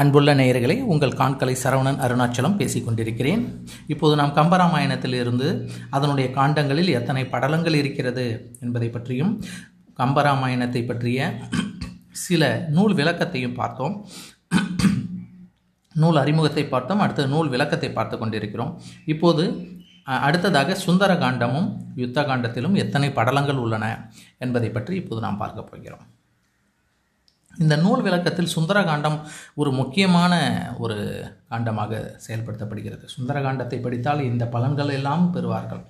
அன்புள்ள நேயர்களே உங்கள் காண்கலை சரவணன் அருணாச்சலம் பேசிக் கொண்டிருக்கிறேன். இப்போது நாம் கம்பராமாயணத்திலிருந்து அதனுடைய காண்டங்களில் எத்தனை படலங்கள் இருக்கிறது என்பதை பற்றியும் கம்பராமாயணத்தை பற்றிய சில நூல் விளக்கத்தையும் பார்த்தோம். நூல் அறிமுகத்தை பார்த்தோம் அடுத்த நூல் விளக்கத்தை பார்த்து கொண்டிருக்கிறோம். இப்போது அடுத்ததாக சுந்தர காண்டமும் யுத்த காண்டத்திலும் எத்தனை படலங்கள் உள்ளன என்பதை பற்றி இப்போது நாம் பார்க்க போகிறோம். இந்த நூல் விளக்கத்தில் சுந்தரகாண்டம் ஒரு முக்கியமான ஒரு காண்டமாக செயல்படுத்தப்படுகிறது. சுந்தரகாண்டத்தை படித்தால் இந்த பலன்கள் எல்லாம் பெறுவார்கள்.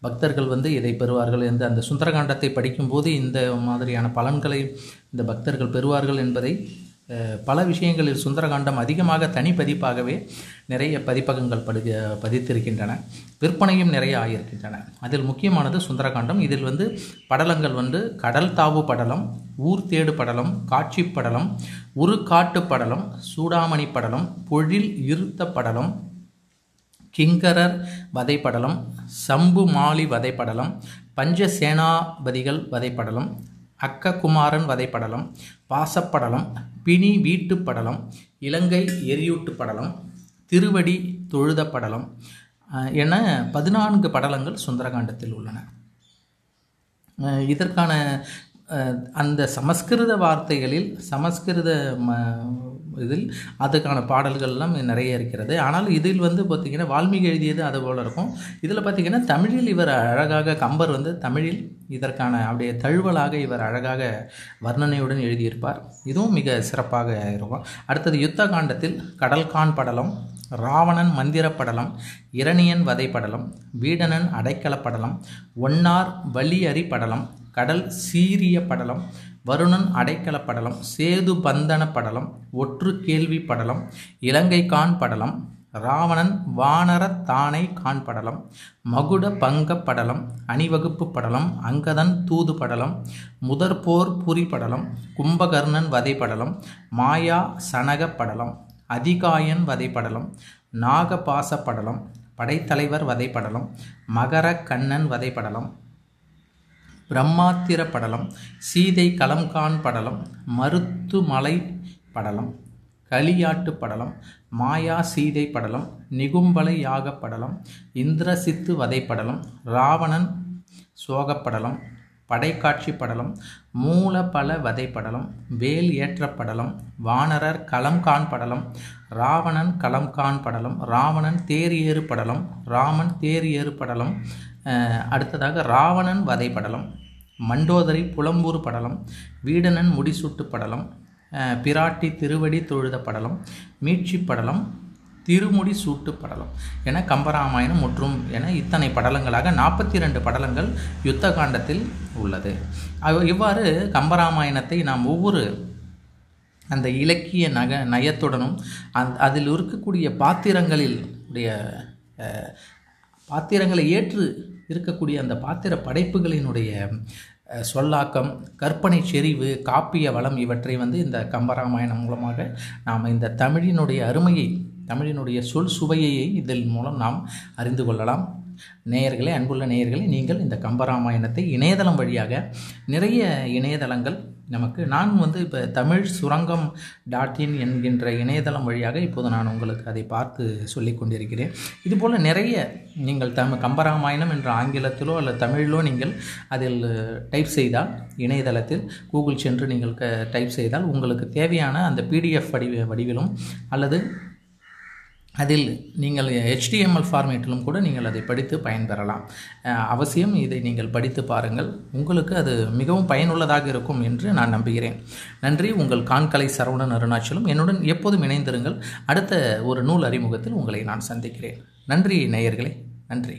பக்தர்கள் வந்து இதை பெறுவார்கள் என்று அந்த சுந்தரகாண்டத்தை படிக்கும்போது இந்த மாதிரியான பலன்களை இந்த பக்தர்கள் பெறுவார்கள் என்பதை பல விஷயங்களில் சுந்தரகாண்டம் அதிகமாக தனிப்பதிப்பாகவே நிறைய பதிப்பகங்கள் படு பதித்திருக்கின்றன. விற்பனையும் நிறைய ஆகியிருக்கின்றன அதில் முக்கியமானது சுந்தரகாண்டம். இதில் வந்து படலங்கள் வந்து கடல் தாவு படலம் ஊர் தேடு படலம் காட்சி படலம் உரு காட்டு படலம் சூடாமணி படலம் பொழில் இருத்த படலம் கிங்கரர் வதைப்படலம் சம்பு மாலி வதைப்படலம் பஞ்சசேனாபதிகள் வதைப்படலம் அக்ககுமாரன் வதைப்படலம் பாசப்படலம் பிணி வீட்டு படலம் இலங்கை எரியூட்டு படலம் திருவடி தொழுத படலம் என பதினான்கு படலங்கள் சுந்தரகாண்டத்தில் உள்ளன. இதற்கான அந்த சமஸ்கிருத வார்த்தைகளில் சமஸ்கிருத ம இதில் அதுக்கான பாடல்கள்லாம் நிறைய இருக்கிறது. ஆனால் இதில் வந்து பார்த்திங்கன்னா வால்மீகி எழுதியது அது போல் இருக்கும். இதில் பார்த்திங்கன்னா தமிழில் இவர் அழகாக கம்பர் வந்து தமிழில் இதற்கான அப்படியே தழுவலாக இவர் அழகாக வர்ணனையுடன் எழுதியிருப்பார். இதுவும் மிக சிறப்பாக இருக்கும். அடுத்தது யுத்த காண்டத்தில் கடல்கான் படலம் ராவணன் மந்திர படலம் இரணியன் வதை படலம் வீடனன் அடைக்கல படலம் ஒன்னார் வலியறி படலம் கடல் சீரிய படலம் வருணன் அடைக்கல படலம் சேது பந்தன படலம் ஒற்று கேள்வி படலம் இலங்கை கான் படலம் ராவணன் வானர தானை காண்படலம் மகுட பங்க படலம் அணிவகுப்பு படலம் அங்கதன் தூது படலம் முதற்போர் புரி படலம் கும்பகர்ணன் வதை படலம் மாயா சனக படலம் அதிகாயன் வதைப்படலம் நாகபாச படலம் படைத்தலைவர் வதைப்படலம் மகர கண்ணன் வதைப்படலம் பிரம்மாத்திர படலம் சீதை கலம்கான் படலம் மருத்துமலை படலம் களியாட்டு படலம் மாயா சீதை படலம் நிகும்பலை யாக படலம் இந்திரசித்து வதைப்படலம் ராவணன் சோகப்படலம் படைக்காட்சி படலம் மூலபல வதைப்படலம் வேல் ஏற்ற படலம் வானரர் களம்கான் படலம் ராவணன் களம்கான் படலம் ராவணன் தேர் ஏறு படலம் ராமன் தேர் ஏறு படலம் அடுத்ததாக ராவணன் வதை படலம் மண்டோதரி புலம்பூர் படலம் வீடனன் முடிசூட்டு படலம் பிராட்டி திருவடி தொழுத படலம் மீட்சி படலம் திருமுடி சூட்டு படலம் என கம்பராமாயணம் மற்றும் என இத்தனை படலங்களாக நாற்பத்தி ரெண்டு படலங்கள் யுத்த காண்டத்தில் உள்ளது. இவ்வாறு கம்பராமாயணத்தை நாம் ஒவ்வொரு அந்த இலக்கிய நக நயத்துடனும் அந் அதில் இருக்கக்கூடிய பாத்திரங்களில் உடைய பாத்திரங்களை ஏற்று இருக்கக்கூடிய அந்த பாத்திர படைப்புகளினுடைய சொல்லாக்கம் கற்பனை செறிவு காப்பிய வளம் இவற்றை வந்து இந்த கம்பராமாயணம் மூலமாக நாம் இந்த தமிழினுடைய அருமையை தமிழினுடைய சொல் சுவையையை இதன் மூலம் நாம் அறிந்து கொள்ளலாம். நேயர்களே அன்புள்ள நேயர்களே நீங்கள் இந்த கம்பராமாயணத்தை இணையதளம் வழியாக நிறைய இணையதளங்கள் நமக்கு நான் வந்து இப்போ தமிழ் சுரங்கம் டாட் இன் என்கின்ற இணையதளம் வழியாக இப்போது நான் உங்களுக்கு அதை பார்த்து சொல்லிக் கொண்டிருக்கிறேன். இதுபோல் நிறைய நீங்கள் தம் கம்பராமாயணம் என்ற ஆங்கிலத்திலோ அல்லது தமிழிலோ நீங்கள் அதில் டைப் செய்தால் இணையதளத்தில் கூகுள் சென்று நீங்கள் க டைப் செய்தால் உங்களுக்கு தேவையான அந்த பிடிஎஃப் வடிவ வடிவிலும் அல்லது அதில் நீங்கள் ஹெச்டிஎம்எல் ஃபார்மேட்டிலும் கூட நீங்கள் அதை படித்து பயன்பெறலாம். அவசியம் இதை நீங்கள் படித்து பாருங்கள். உங்களுக்கு அது மிகவும் பயனுள்ளதாக இருக்கும் என்று நான் நம்புகிறேன். நன்றி. உங்கள் காண்கலை சரவணன் அருணாச்சலம் என்னுடன் எப்போதும் இணைந்திருங்கள். அடுத்த ஒரு நூல் அறிமுகத்தில் உங்களை நான் சந்திக்கிறேன். நன்றி நேயர்களே. நன்றி.